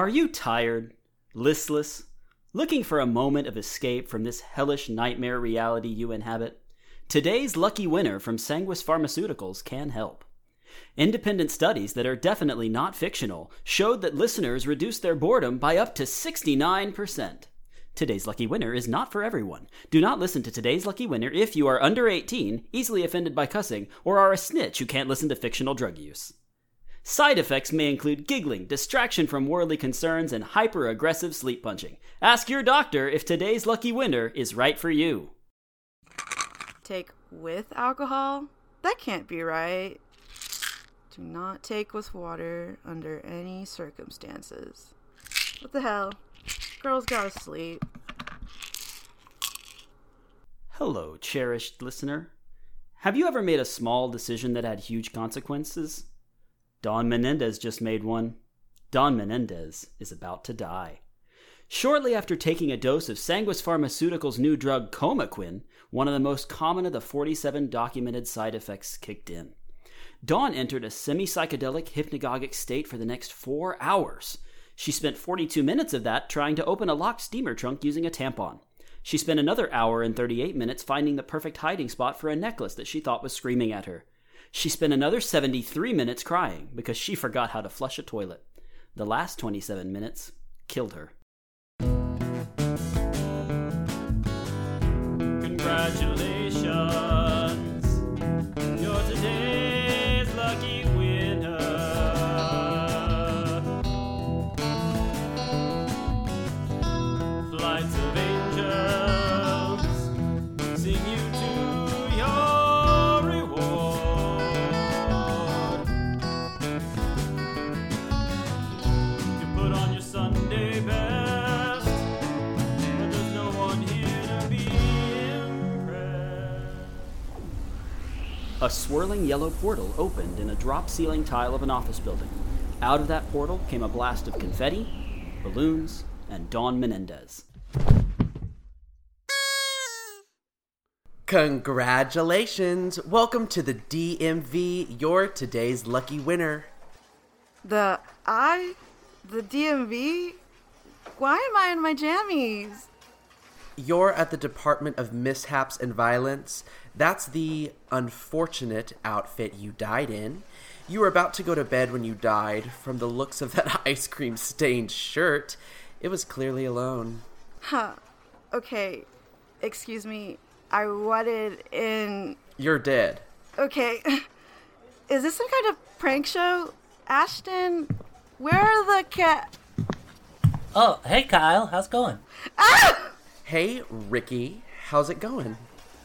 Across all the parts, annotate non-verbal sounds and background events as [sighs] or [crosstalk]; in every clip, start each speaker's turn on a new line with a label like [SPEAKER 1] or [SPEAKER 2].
[SPEAKER 1] Are you tired, listless, looking for a moment of escape from this hellish nightmare reality you inhabit? Today's lucky winner from Sanguis Pharmaceuticals can help. Independent studies that are definitely not fictional showed that listeners reduced their boredom by up to 69%. Today's lucky winner is not for everyone. Do not listen to today's lucky winner if you are under 18, easily offended by cussing, or are a snitch who can't listen to fictional drug use. Side effects may include giggling, distraction from worldly concerns, and hyper aggressive sleep punching. Ask your doctor if today's lucky winner is right for you.
[SPEAKER 2] Take with alcohol? That can't be right. Do not take with water under any circumstances. What the hell? Girls gotta sleep.
[SPEAKER 1] Hello, cherished listener. Have you ever made a small decision that had huge consequences? Dawn Menendez just made one. Dawn Menendez is about to die. Shortly after taking a dose of Sanguis Pharmaceuticals' new drug Comaquin, one of the most common of the 47 documented side effects kicked in. Dawn entered a semi psychedelic hypnagogic state for the next four hours. She spent 42 minutes of that trying to open a locked steamer trunk using a tampon. She spent another hour and 38 minutes finding the perfect hiding spot for a necklace that she thought was screaming at her. She spent another 73 minutes crying because she forgot how to flush a toilet. The last 27 minutes killed her.
[SPEAKER 3] Congratulations,
[SPEAKER 1] swirling yellow portal opened in a drop ceiling tile of an office building. Out of that portal came a blast of confetti, balloons, and Dawn Menendez.
[SPEAKER 4] Congratulations! Welcome to the DMV. You're today's lucky winner.
[SPEAKER 2] The I? The DMV? Why am I in my jammies?
[SPEAKER 4] You're at the Department of Mishaps and Violence. That's the unfortunate outfit you died in. You were about to go to bed when you died. From the looks of that [laughs] ice cream stained shirt, it was clearly alone.
[SPEAKER 2] Huh. Okay. Excuse me. I wanted in.
[SPEAKER 4] You're dead.
[SPEAKER 2] Okay. [laughs] Is this some kind of prank show? Ashton, where are the cat?
[SPEAKER 5] Oh, hey Kyle, how's it going? Ah!
[SPEAKER 4] Hey, Ricky, how's it going?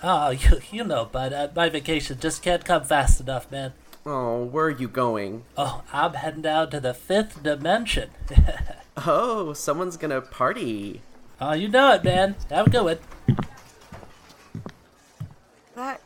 [SPEAKER 5] Oh, [laughs] you, you know, but uh, my vacation just can't come fast enough, man.
[SPEAKER 4] Oh, where are you going?
[SPEAKER 5] Oh, I'm heading down to the fifth dimension. [laughs]
[SPEAKER 4] Oh, someone's gonna party.
[SPEAKER 5] oh, you know it, man. Have a good one.
[SPEAKER 2] That.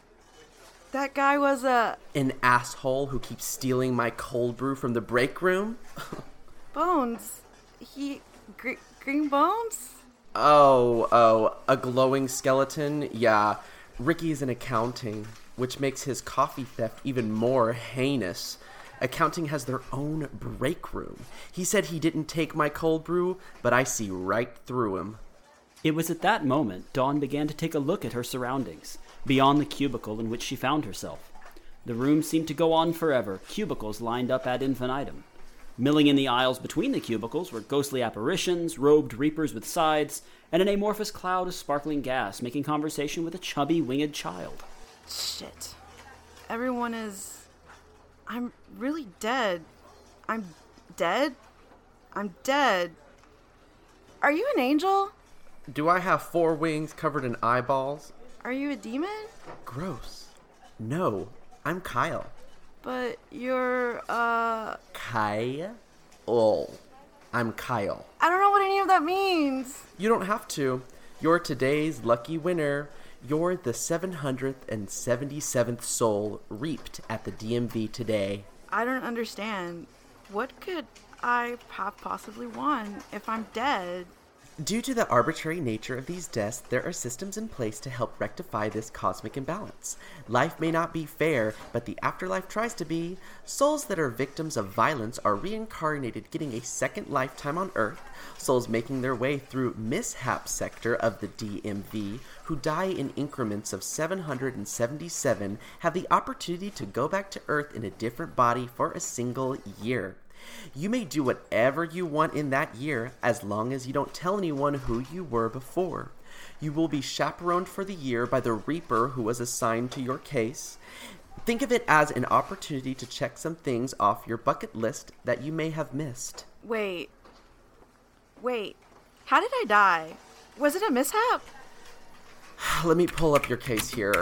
[SPEAKER 2] That guy was a.
[SPEAKER 4] An asshole who keeps stealing my cold brew from the break room? [laughs]
[SPEAKER 2] Bones. He. Gr- green Bones?
[SPEAKER 4] Oh, oh, a glowing skeleton? Yeah, Ricky's in accounting, which makes his coffee theft even more heinous. Accounting has their own break room. He said he didn't take my cold brew, but I see right through him.
[SPEAKER 1] It was at that moment Dawn began to take a look at her surroundings, beyond the cubicle in which she found herself. The room seemed to go on forever, cubicles lined up ad infinitum. Milling in the aisles between the cubicles were ghostly apparitions, robed reapers with scythes, and an amorphous cloud of sparkling gas making conversation with a chubby winged child.
[SPEAKER 2] Shit. Everyone is. I'm really dead. I'm dead? I'm dead. Are you an angel?
[SPEAKER 4] Do I have four wings covered in eyeballs?
[SPEAKER 2] Are you a demon?
[SPEAKER 4] Gross. No, I'm Kyle.
[SPEAKER 2] But you're, uh.
[SPEAKER 4] Kyle? Oh, I'm Kyle.
[SPEAKER 2] I don't know what any of that means.
[SPEAKER 4] You don't have to. You're today's lucky winner. You're the 777th soul reaped at the DMV today.
[SPEAKER 2] I don't understand. What could I have possibly won if I'm dead?
[SPEAKER 4] Due to the arbitrary nature of these deaths, there are systems in place to help rectify this cosmic imbalance. Life may not be fair, but the afterlife tries to be. Souls that are victims of violence are reincarnated, getting a second lifetime on Earth. Souls making their way through mishap sector of the DMV, who die in increments of 777, have the opportunity to go back to Earth in a different body for a single year. You may do whatever you want in that year as long as you don't tell anyone who you were before. You will be chaperoned for the year by the Reaper who was assigned to your case. Think of it as an opportunity to check some things off your bucket list that you may have missed.
[SPEAKER 2] Wait. Wait. How did I die? Was it a mishap? [sighs]
[SPEAKER 4] Let me pull up your case here.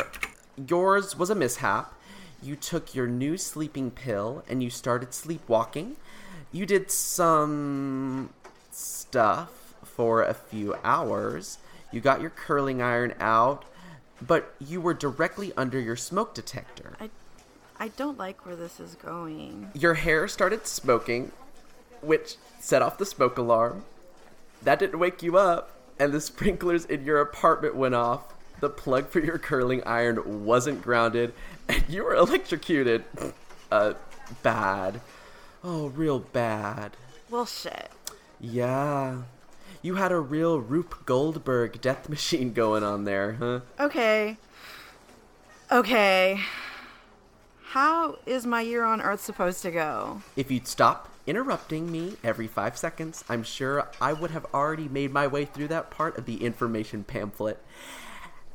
[SPEAKER 4] Yours was a mishap. You took your new sleeping pill and you started sleepwalking. You did some stuff for a few hours. You got your curling iron out, but you were directly under your smoke detector.
[SPEAKER 2] I I don't like where this is going.
[SPEAKER 4] Your hair started smoking, which set off the smoke alarm. That didn't wake you up, and the [laughs] sprinklers in your apartment went off. The plug for your curling iron wasn't grounded, and you were electrocuted. [laughs] Uh, bad. Oh, real bad.
[SPEAKER 2] Well, shit.
[SPEAKER 4] Yeah. You had a real Rube Goldberg death [laughs] machine going on there, huh?
[SPEAKER 2] Okay. Okay. How is my year on Earth supposed to go?
[SPEAKER 4] If you'd stop interrupting me every five seconds, I'm sure I would have already made my way through that part of the information pamphlet.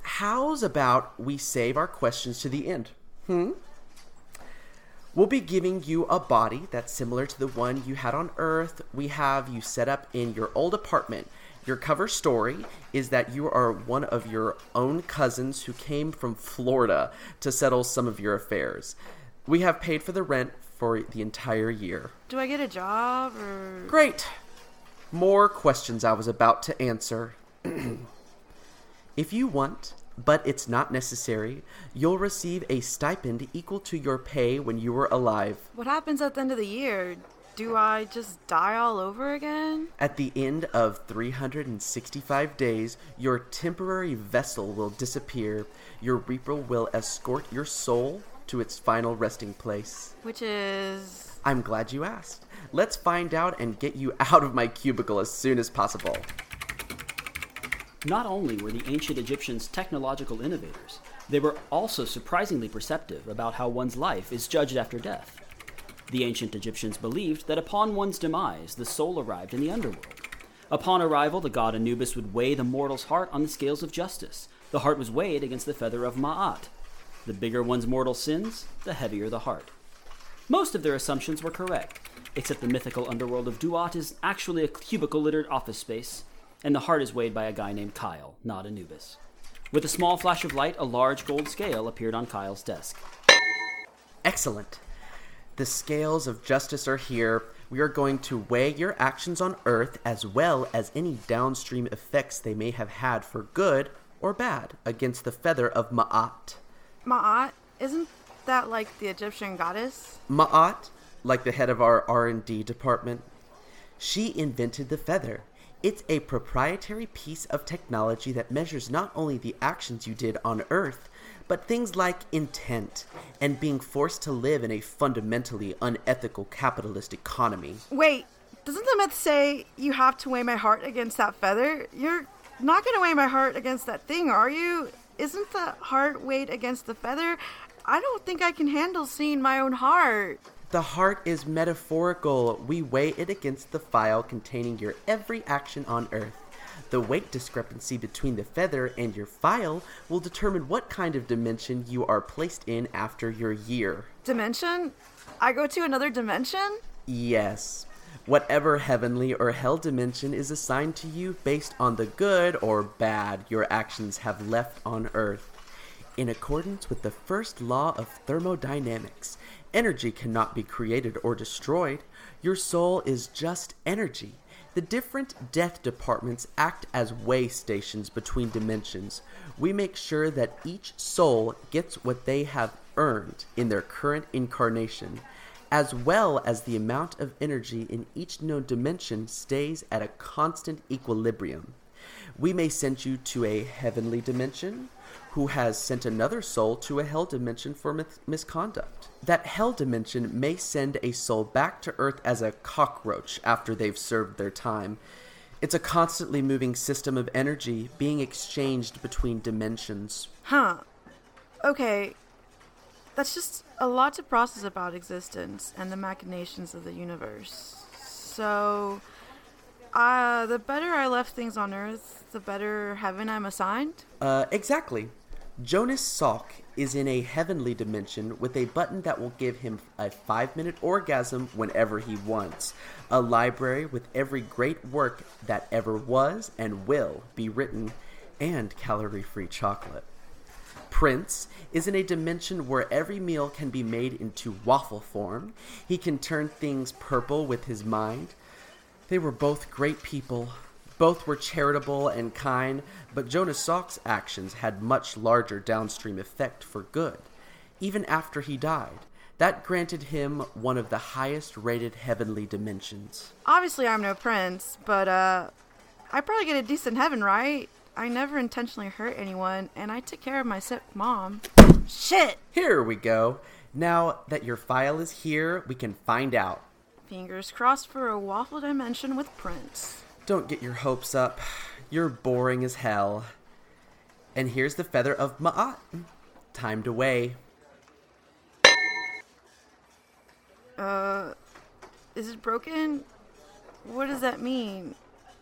[SPEAKER 4] How's about we save our questions to the end? Hmm? We'll be giving you a body that's similar to the one you had on Earth. We have you set up in your old apartment. Your cover story is that you are one of your own cousins who came from Florida to settle some of your affairs. We have paid for the rent for the entire year.
[SPEAKER 2] Do I get a job or
[SPEAKER 4] Great! More questions I was about to answer. [clears throat] if you want, but it's not necessary, you'll receive a stipend equal to your pay when you were alive.
[SPEAKER 2] what happens at the end of the year? Do I just die all over again?
[SPEAKER 4] At the end of 365 days, your temporary vessel will disappear. Your Reaper will escort your soul to its final resting place.
[SPEAKER 2] Which is
[SPEAKER 4] I'm glad you asked. Let's find out and get you [laughs] out of my cubicle as soon as possible.
[SPEAKER 1] Not only were the ancient Egyptians technological innovators, they were also surprisingly perceptive about how one's life is judged after death. The ancient Egyptians believed that upon one's demise, the soul arrived in the underworld. Upon arrival, the god Anubis would weigh the mortal's heart on the scales of justice. The heart was weighed against the feather of Ma'at. The bigger one's mortal sins, the heavier the heart. Most of their assumptions were correct, except the mythical underworld of Duat is actually a cubicle littered office space, and the heart is weighed by a guy named Kyle, not Anubis. With a small flash of light, a large gold scale appeared on Kyle's desk.
[SPEAKER 4] Excellent. The scales of justice are here. We are going to weigh your actions on Earth as well as any downstream effects they may have had for good or bad against the feather of Ma'at.
[SPEAKER 2] Ma'at. Isn't that like the Egyptian goddess?
[SPEAKER 4] Ma'at, like the head of our R&D department, she invented the feather. It's a proprietary piece of technology that measures not only the actions you did on Earth, but things like intent and being forced to live in a fundamentally unethical capitalist economy.
[SPEAKER 2] Wait, doesn't the myth say you have to weigh my heart against that feather? You're not gonna weigh my heart against that thing, are you? Isn't the heart weighed against the feather? I don't think I can handle seeing my own heart.
[SPEAKER 4] The heart is metaphorical. We weigh it against the file containing your every action on Earth. The weight discrepancy between the feather and your file will determine what kind of dimension you are placed in after your year.
[SPEAKER 2] Dimension? I go to another dimension?
[SPEAKER 4] Yes. Whatever heavenly or hell dimension is assigned to you based on the good or bad your actions have left on Earth. In accordance with the first law of thermodynamics, energy cannot be created or destroyed. Your soul is just energy. The different death departments act as way stations between dimensions. We make sure that each soul gets what they have earned in their current incarnation. as well as the amount of energy in each known dimension stays at a constant equilibrium. We may send you to a heavenly dimension who has sent another soul to a hell dimension for mis- misconduct. That hell dimension may send a soul back to Earth as a cockroach after they've served their time. It's a constantly moving system of energy being exchanged between dimensions.
[SPEAKER 2] Huh. Okay. That's just a lot to process about existence and the machinations of the universe. So, uh, the better I left things on Earth, the better heaven I'm assigned?
[SPEAKER 4] Uh, exactly. Jonas Salk is in a heavenly dimension with a button that will give him a five minute orgasm whenever he wants. A library with every great work that ever was and will be written, and calorie free chocolate. Prince is in a dimension where every meal can be made into waffle form. He can turn things purple with his mind. They were both great people. Both were charitable and kind, but Jonas Salk's actions had much larger downstream effect for good, even after he died. That granted him one of the highest rated heavenly dimensions.
[SPEAKER 2] Obviously, I'm no prince, but, uh, I probably get a decent heaven, right? I never intentionally hurt anyone, and I took care of my sick mom. Shit!
[SPEAKER 4] Here we go. Now that your file is here, we can find out.
[SPEAKER 2] Fingers crossed for a waffle dimension with Prince.
[SPEAKER 4] Don't get your hopes up. You're boring as hell. And here's the feather of Ma'at. Time to weigh.
[SPEAKER 2] Uh, is it broken? What does that mean?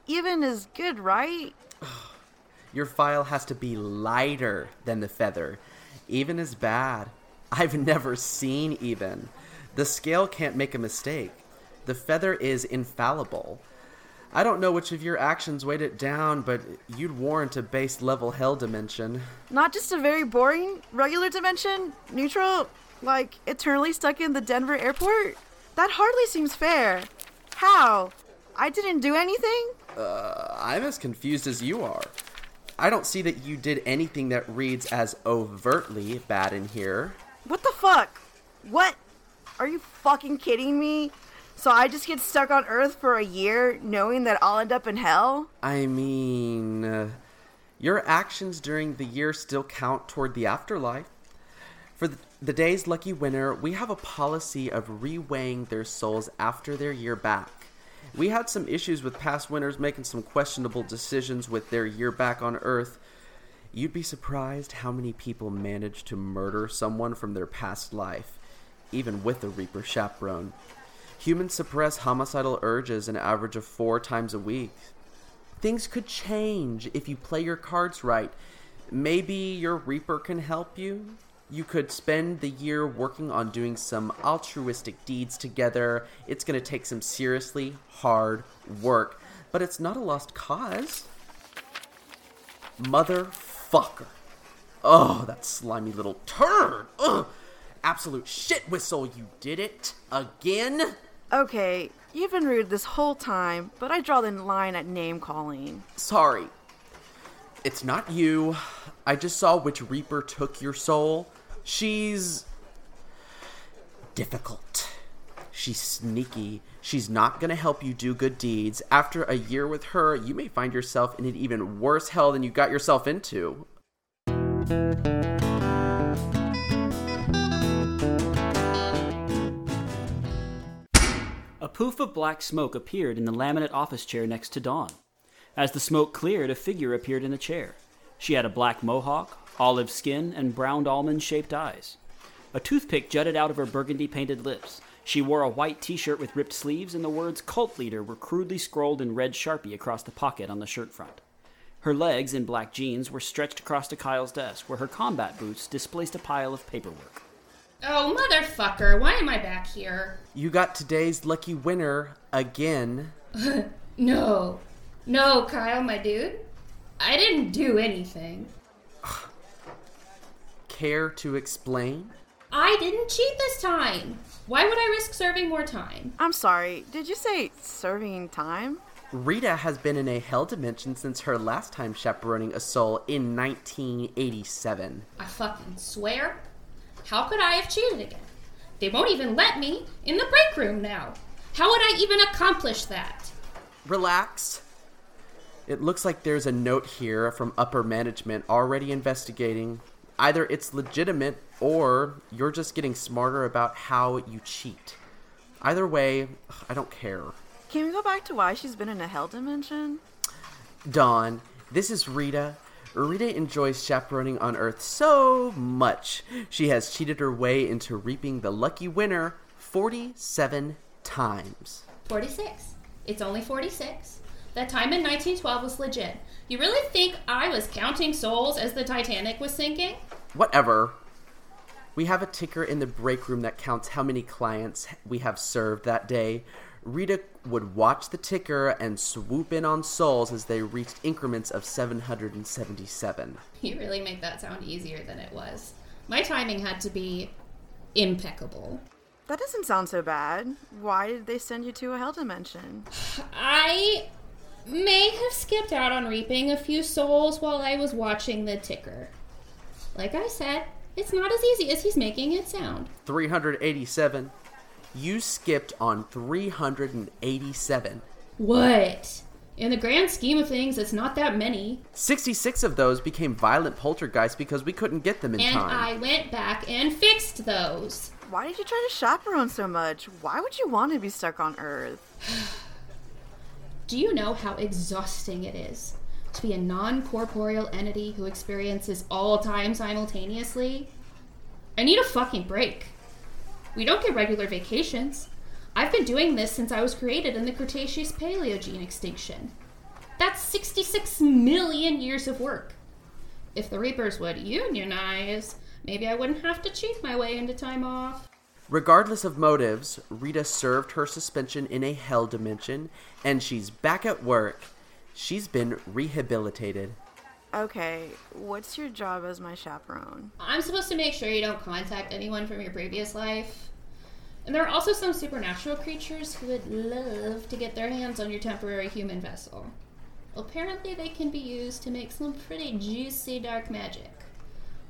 [SPEAKER 2] Even is good, right? [sighs]
[SPEAKER 4] Your file has to be lighter than the feather. Even is bad. I've [laughs] never seen even. The scale can't make a mistake. The feather is infallible. I don't know which of your actions weighed it down, but you'd warrant a base level hell dimension.
[SPEAKER 2] Not just a very boring regular dimension? Neutral? Like eternally stuck in the Denver airport? That hardly seems fair. How? I didn't do anything?
[SPEAKER 4] Uh, I'm as confused as you are. I don't see that you did anything that reads as overtly bad in here.
[SPEAKER 2] What the fuck? What? Are you fucking kidding me? So I just get stuck on Earth for a year knowing that I'll end up in hell?
[SPEAKER 4] I mean, uh, your actions during the year still count toward the afterlife. For the, the day's lucky winner, we have a policy of reweighing their souls after their year back. We had some issues with past winners making some questionable decisions with their year back on Earth. You'd be surprised how many people manage to murder someone from their past life, even with a Reaper chaperone. Humans suppress homicidal urges an average of four times a week. Things could change if you play your cards right. Maybe your Reaper can help you. You could spend the year working on doing some altruistic deeds together. It's going to take some seriously hard work, but it's not a lost cause. Motherfucker. Oh, that slimy little turd. Ugh. Absolute shit whistle, you did it. Again?
[SPEAKER 2] Okay, you've been rude this whole time, but I draw the line at name calling.
[SPEAKER 4] Sorry. It's not you. I just saw which Reaper took your soul. She's. difficult. She's sneaky. She's not gonna help you do good deeds. After a year with her, you may find yourself in an even worse hell than you got yourself into.
[SPEAKER 1] Poof of black smoke appeared in the laminate office chair next to Dawn. As the smoke cleared, a figure appeared in the chair. She had a black mohawk, olive skin, and brown almond shaped eyes. A toothpick jutted out of her burgundy painted lips. She wore a white t shirt with ripped sleeves, and the words Cult Leader were crudely scrolled in red sharpie across the pocket on the shirt front. Her legs, in black jeans, were stretched across to Kyle's desk, where her combat boots displaced a pile of paperwork.
[SPEAKER 6] Oh, motherfucker, why am I back here?
[SPEAKER 4] You got today's lucky winner again. [laughs]
[SPEAKER 6] No. No, Kyle, my dude. I didn't do anything. [sighs]
[SPEAKER 4] Care to explain?
[SPEAKER 6] I didn't cheat this time. Why would I risk serving more time?
[SPEAKER 2] I'm sorry, did you say serving time?
[SPEAKER 4] Rita has been in a hell dimension since her last time chaperoning a soul in 1987.
[SPEAKER 6] I fucking swear. How could I have cheated again? They won't even let me in the break room now. How would I even accomplish that?
[SPEAKER 4] Relax. It looks like there's a note here from upper management already investigating. Either it's legitimate or you're just getting smarter about how you cheat. Either way, I don't care.
[SPEAKER 2] Can we go back to why she's been in a hell dimension?
[SPEAKER 4] Dawn, this is Rita. Rita enjoys chaperoning on Earth so much, she has cheated her way into reaping the lucky winner 47 times.
[SPEAKER 6] 46. It's only 46. That time in 1912 was legit. You really think I was counting souls as the Titanic was sinking?
[SPEAKER 4] Whatever. We have a ticker in the break room that counts how many clients we have served that day. Rita would watch the ticker and swoop in on souls as they reached increments of 777.
[SPEAKER 6] You really make that sound easier than it was. My timing had to be impeccable.
[SPEAKER 2] That doesn't sound so bad. Why did they send you to a hell dimension?
[SPEAKER 6] I may have skipped out on reaping a few souls while I was watching the ticker. Like I said, it's not as easy as he's making it sound.
[SPEAKER 4] 387. You skipped on 387.
[SPEAKER 6] What? In the grand scheme of things, it's not that many.
[SPEAKER 4] 66 of those became violent poltergeists because we couldn't get them in
[SPEAKER 6] And
[SPEAKER 4] time.
[SPEAKER 6] I went back and fixed those.
[SPEAKER 2] Why did you try to chaperone so much? Why would you want to be stuck on Earth? [sighs]
[SPEAKER 6] Do you know how exhausting it is to be a non corporeal entity who experiences all time simultaneously? I need a fucking break. We don't get regular vacations. I've been doing this since I was created in the Cretaceous Paleogene extinction. That's 66 million years of work. If the Reapers would unionize, maybe I wouldn't have to cheat my way into time off.
[SPEAKER 4] Regardless of motives, Rita served her suspension in a hell dimension, and she's back at work. She's been rehabilitated.
[SPEAKER 2] Okay, what's your job as my chaperone?
[SPEAKER 6] I'm supposed to make sure you don't contact anyone from your previous life. And there are also some supernatural creatures who would love to get their hands on your temporary human vessel. Apparently, they can be used to make some pretty juicy dark magic.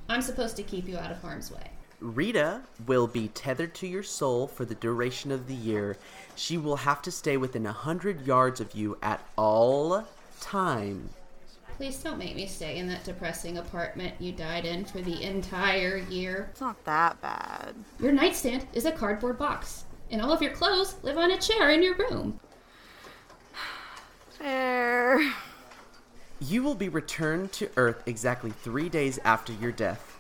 [SPEAKER 6] I'm supposed to keep you out of harm's way.
[SPEAKER 4] Rita will be tethered to your soul for the duration of the year. She will have to stay within a hundred yards of you at all time.
[SPEAKER 6] Please don't make me stay in that depressing apartment you died in for the entire year.
[SPEAKER 2] It's not that bad.
[SPEAKER 6] Your nightstand is a cardboard box, and all of your clothes live on a chair in your room. [sighs]
[SPEAKER 2] Fair.
[SPEAKER 4] You will be returned to Earth exactly three days after your death.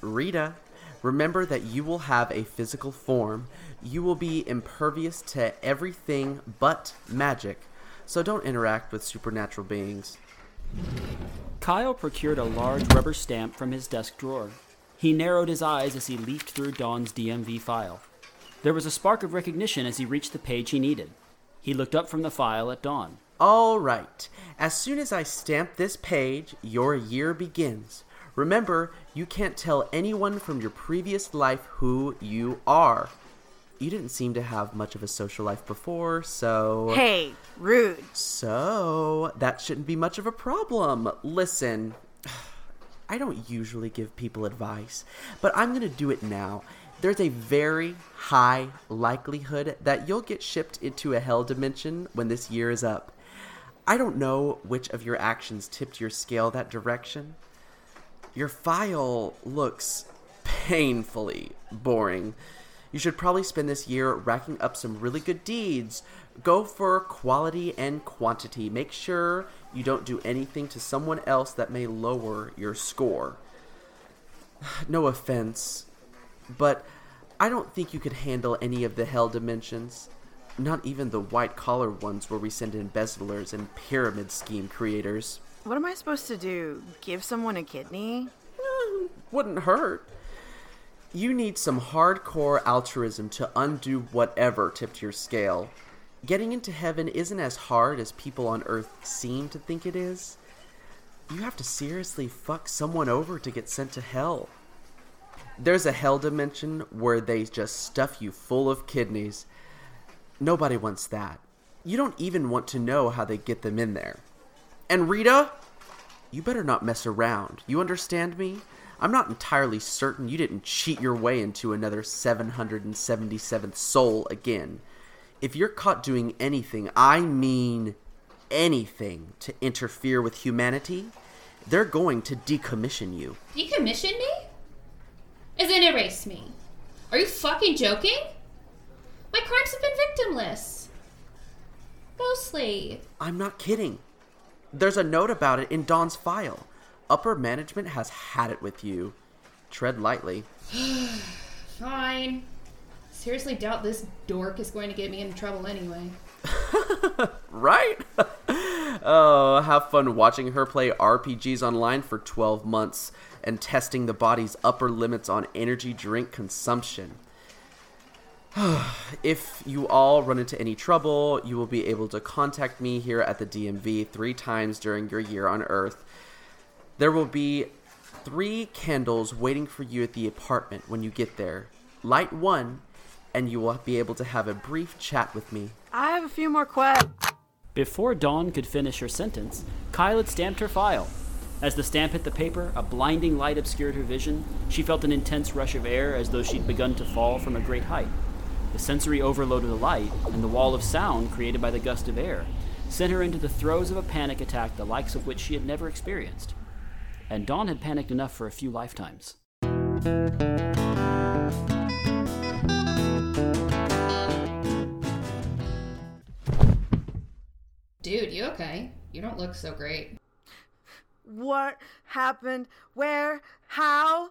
[SPEAKER 4] Rita, remember that you will have a physical form. You will be impervious to everything but magic, so don't interact with supernatural beings.
[SPEAKER 1] Kyle procured a large rubber stamp from his desk drawer. He narrowed his eyes as he leafed through Dawn's DMV file. There was a spark of recognition as he reached the page he needed. He looked up from the file at Dawn.
[SPEAKER 4] All right. As soon as I stamp this page, your year begins. Remember, you can't tell anyone from your previous life who you are. You didn't seem to have much of a social life before, so.
[SPEAKER 2] Hey, rude.
[SPEAKER 4] So, that shouldn't be much of a problem. Listen, I don't usually give people advice, but I'm going to do it now. There's a very high likelihood that you'll get shipped into a hell dimension when this year is up. I don't know which of your actions tipped your scale that direction. Your file looks painfully boring. You should probably spend this year racking up some really good deeds. Go for quality and quantity. Make sure you don't do anything to someone else that may lower your score. [sighs] No offense, but I don't think you could handle any of the hell dimensions. Not even the white collar ones where we send embezzlers and pyramid scheme creators.
[SPEAKER 2] What am I supposed to do? Give someone a kidney? [sighs]
[SPEAKER 4] Wouldn't hurt. You need some hardcore altruism to undo whatever tipped your scale. Getting into heaven isn't as hard as people on earth seem to think it is. You have to seriously fuck someone over to get sent to hell. There's a hell dimension where they just stuff you full of kidneys. Nobody wants that. You don't even want to know how they get them in there. And Rita, you better not mess around. You understand me? I'm not entirely certain you didn't cheat your way into another 777th soul again. If you're caught doing anything, I mean anything, to interfere with humanity, they're going to decommission you.
[SPEAKER 6] Decommission me? As in erase me? Are you fucking joking? My crimes have been victimless. Mostly.
[SPEAKER 4] I'm not kidding. There's a note about it in Dawn's file. Upper management has had it with you. Tread lightly. [gasps]
[SPEAKER 6] Fine. Seriously doubt this dork is going to get me into trouble anyway. [laughs]
[SPEAKER 4] Right? [laughs] oh, have fun watching her play RPGs online for 12 months and testing the body's upper limits on energy drink consumption. [sighs] if you all run into any trouble, you will be able to contact me here at the DMV three times during your year on Earth. There will be three candles waiting for you at the apartment when you get there. Light one, and you will be able to have a brief chat with me.
[SPEAKER 2] I have a few more questions.
[SPEAKER 1] Before Dawn could finish her sentence, Kyle had stamped her file. As the stamp hit the paper, a blinding light obscured her vision. She felt an intense rush of air as though she'd begun to fall from a great height. The sensory overload of the light and the wall of sound created by the gust of air sent her into the throes of a panic attack the likes of which she had never experienced. And Dawn had panicked enough for a few lifetimes.
[SPEAKER 6] Dude, you okay? You don't look so great.
[SPEAKER 2] What happened? Where? How?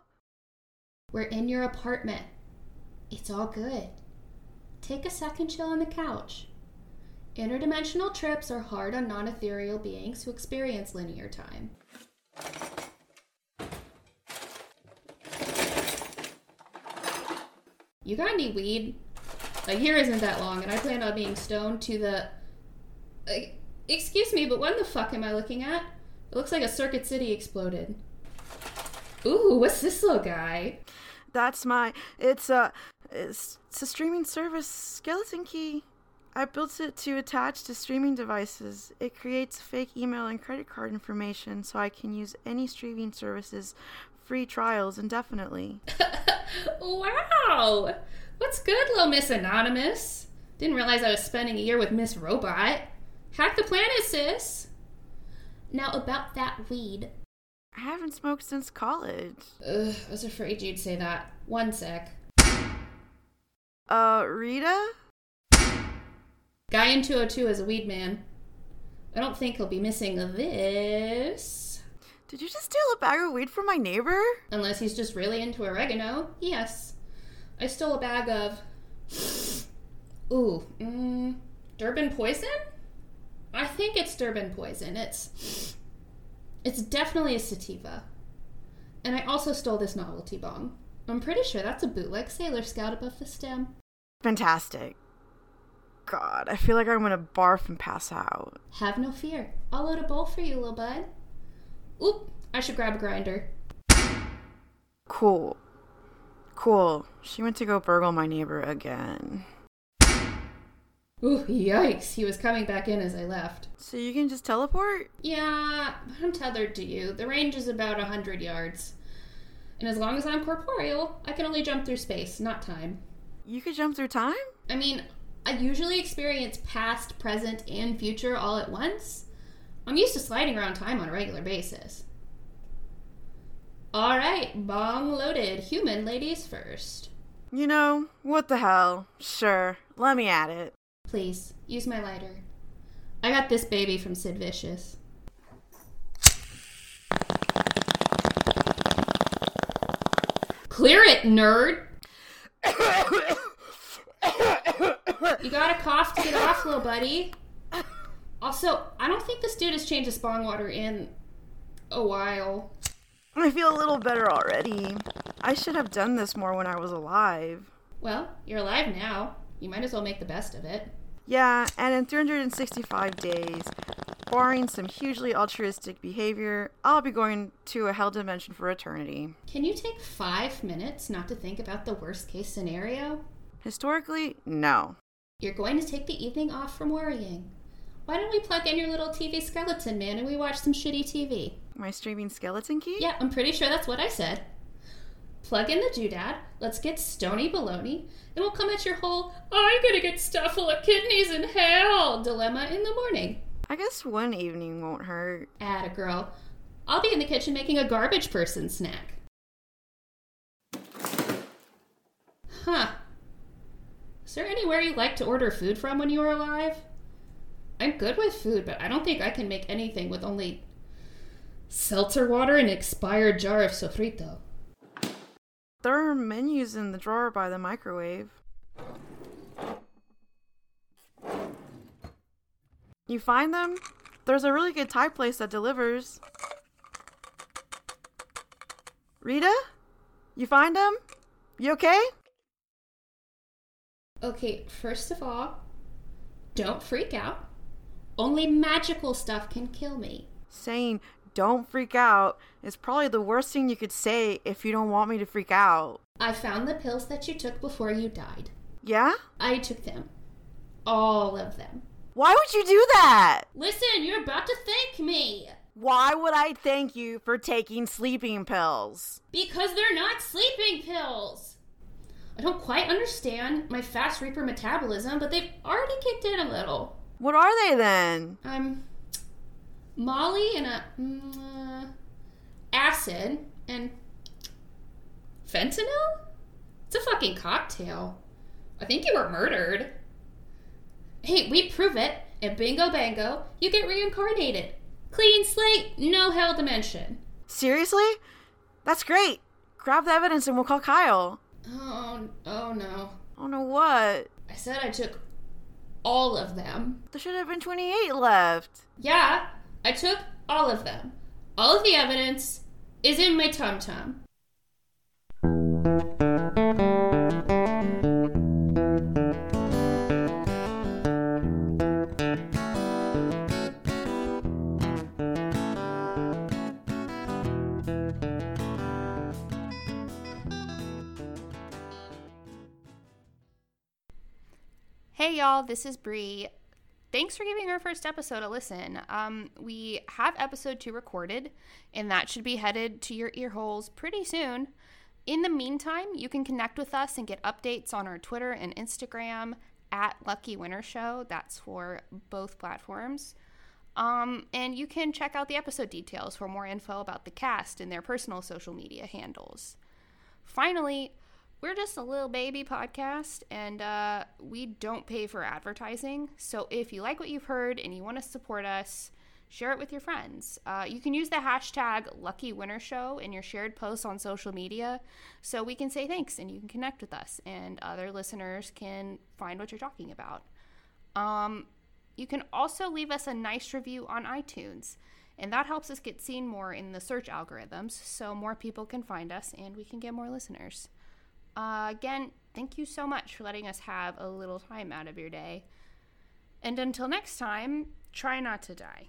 [SPEAKER 6] We're in your apartment. It's all good. Take a second chill on the couch. Interdimensional trips are hard on non ethereal beings who experience linear time. You got any weed? A year isn't that long, and I plan on being stoned to the. Uh, excuse me, but what the fuck am I looking at? It looks like a Circuit City exploded. Ooh, what's this little guy?
[SPEAKER 2] That's my. It's a. It's, it's a streaming service skeleton key. I built it to attach to streaming devices. It creates fake email and credit card information so I can use any streaming services free trials indefinitely. [laughs]
[SPEAKER 6] Wow! What's good, little Miss Anonymous? Didn't realize I was spending a year with Miss Robot. Hack the planet, sis! Now, about that weed.
[SPEAKER 2] I haven't smoked since college.
[SPEAKER 6] Ugh, I was afraid you'd say that. One sec.
[SPEAKER 2] Uh, Rita?
[SPEAKER 6] Guy in 202 is a weed man. I don't think he'll be missing this.
[SPEAKER 2] Did you just steal a bag of weed from my neighbor?
[SPEAKER 6] Unless he's just really into oregano. Yes. I stole a bag of. Ooh, mm, Durban poison? I think it's Durban poison. It's. It's definitely a sativa. And I also stole this novelty bong. I'm pretty sure that's a bootleg Sailor Scout above the stem.
[SPEAKER 2] Fantastic. God, I feel like I'm gonna barf and pass out.
[SPEAKER 6] Have no fear. I'll load a bowl for you, little bud. Oop, I should grab a grinder.
[SPEAKER 2] Cool. Cool. She went to go burgle my neighbor again.
[SPEAKER 6] Ooh, yikes. He was coming back in as I left.
[SPEAKER 2] So you can just teleport?
[SPEAKER 6] Yeah, but I'm tethered to you. The range is about a hundred yards. And as long as I'm corporeal, I can only jump through space, not time.
[SPEAKER 2] You could jump through time?
[SPEAKER 6] I mean, I usually experience past, present, and future all at once. I'm used to sliding around time on a regular basis. Alright, bong loaded. Human ladies first.
[SPEAKER 2] You know, what the hell? Sure, let me at it.
[SPEAKER 6] Please, use my lighter. I got this baby from Sid Vicious. Clear it, nerd! [coughs] you gotta cough to get off, little buddy. Also, I don't think this dude has changed his bong water in a while.
[SPEAKER 2] I feel a little better already. I should have done this more when I was alive.
[SPEAKER 6] Well, you're alive now. You might as well make the best of it.
[SPEAKER 2] Yeah, and in 365 days, barring some hugely altruistic behavior, I'll be going to a hell dimension for eternity.
[SPEAKER 6] Can you take five minutes not to think about the worst case scenario?
[SPEAKER 2] Historically, no.
[SPEAKER 6] You're going to take the evening off from worrying. Why don't we plug in your little TV skeleton man and we watch some shitty TV?
[SPEAKER 2] My streaming skeleton key?
[SPEAKER 6] Yeah, I'm pretty sure that's what I said. Plug in the doodad, let's get stony baloney, and we'll come at your whole I'm gonna get stuffed full of kidneys in hell dilemma in the morning.
[SPEAKER 2] I guess one evening won't hurt.
[SPEAKER 6] Atta girl. I'll be in the kitchen making a garbage person snack. Huh. Is there anywhere you like to order food from when you were alive? I'm good with food, but I don't think I can make anything with only seltzer water and an expired jar of sofrito.
[SPEAKER 2] There are menus in the drawer by the microwave. You find them? There's a really good Thai place that delivers. Rita? You find them? You okay?
[SPEAKER 6] Okay, first of all, don't freak out. Only magical stuff can kill me.
[SPEAKER 2] Saying don't freak out is probably the worst thing you could say if you don't want me to freak out.
[SPEAKER 6] I found the pills that you took before you died.
[SPEAKER 2] Yeah?
[SPEAKER 6] I took them. All of them.
[SPEAKER 2] Why would you do that?
[SPEAKER 6] Listen, you're about to thank me.
[SPEAKER 2] Why would I thank you for taking sleeping pills?
[SPEAKER 6] Because they're not sleeping pills. I don't quite understand my fast reaper metabolism, but they've already kicked in a little.
[SPEAKER 2] What are they then?
[SPEAKER 6] I'm Molly and a mm, uh, acid and fentanyl. It's a fucking cocktail. I think you were murdered. Hey, we prove it, and bingo bango, you get reincarnated. Clean slate, no hell dimension.
[SPEAKER 2] Seriously? That's great. Grab the evidence and we'll call Kyle.
[SPEAKER 6] Oh, oh no.
[SPEAKER 2] Oh no, what?
[SPEAKER 6] I said I took all of them.
[SPEAKER 2] There should have been 28 left.
[SPEAKER 6] Yeah, I took all of them. All of the evidence is in my tum tum.
[SPEAKER 7] Y'all, this is Bree. Thanks for giving our first episode a listen. Um, we have episode two recorded, and that should be headed to your ear holes pretty soon. In the meantime, you can connect with us and get updates on our Twitter and Instagram at Lucky Winner Show. That's for both platforms. Um, and you can check out the episode details for more info about the cast and their personal social media handles. Finally, we're just a little baby podcast and uh, we don't pay for advertising. So if you like what you've heard and you want to support us, share it with your friends. Uh, you can use the hashtag Lucky Winner Show in your shared posts on social media so we can say thanks and you can connect with us and other listeners can find what you're talking about. Um, you can also leave us a nice review on iTunes. And that helps us get seen more in the search algorithms so more people can find us and we can get more listeners. Uh, again, thank you so much for letting us have a little time out of your day. And until next time, try not to die.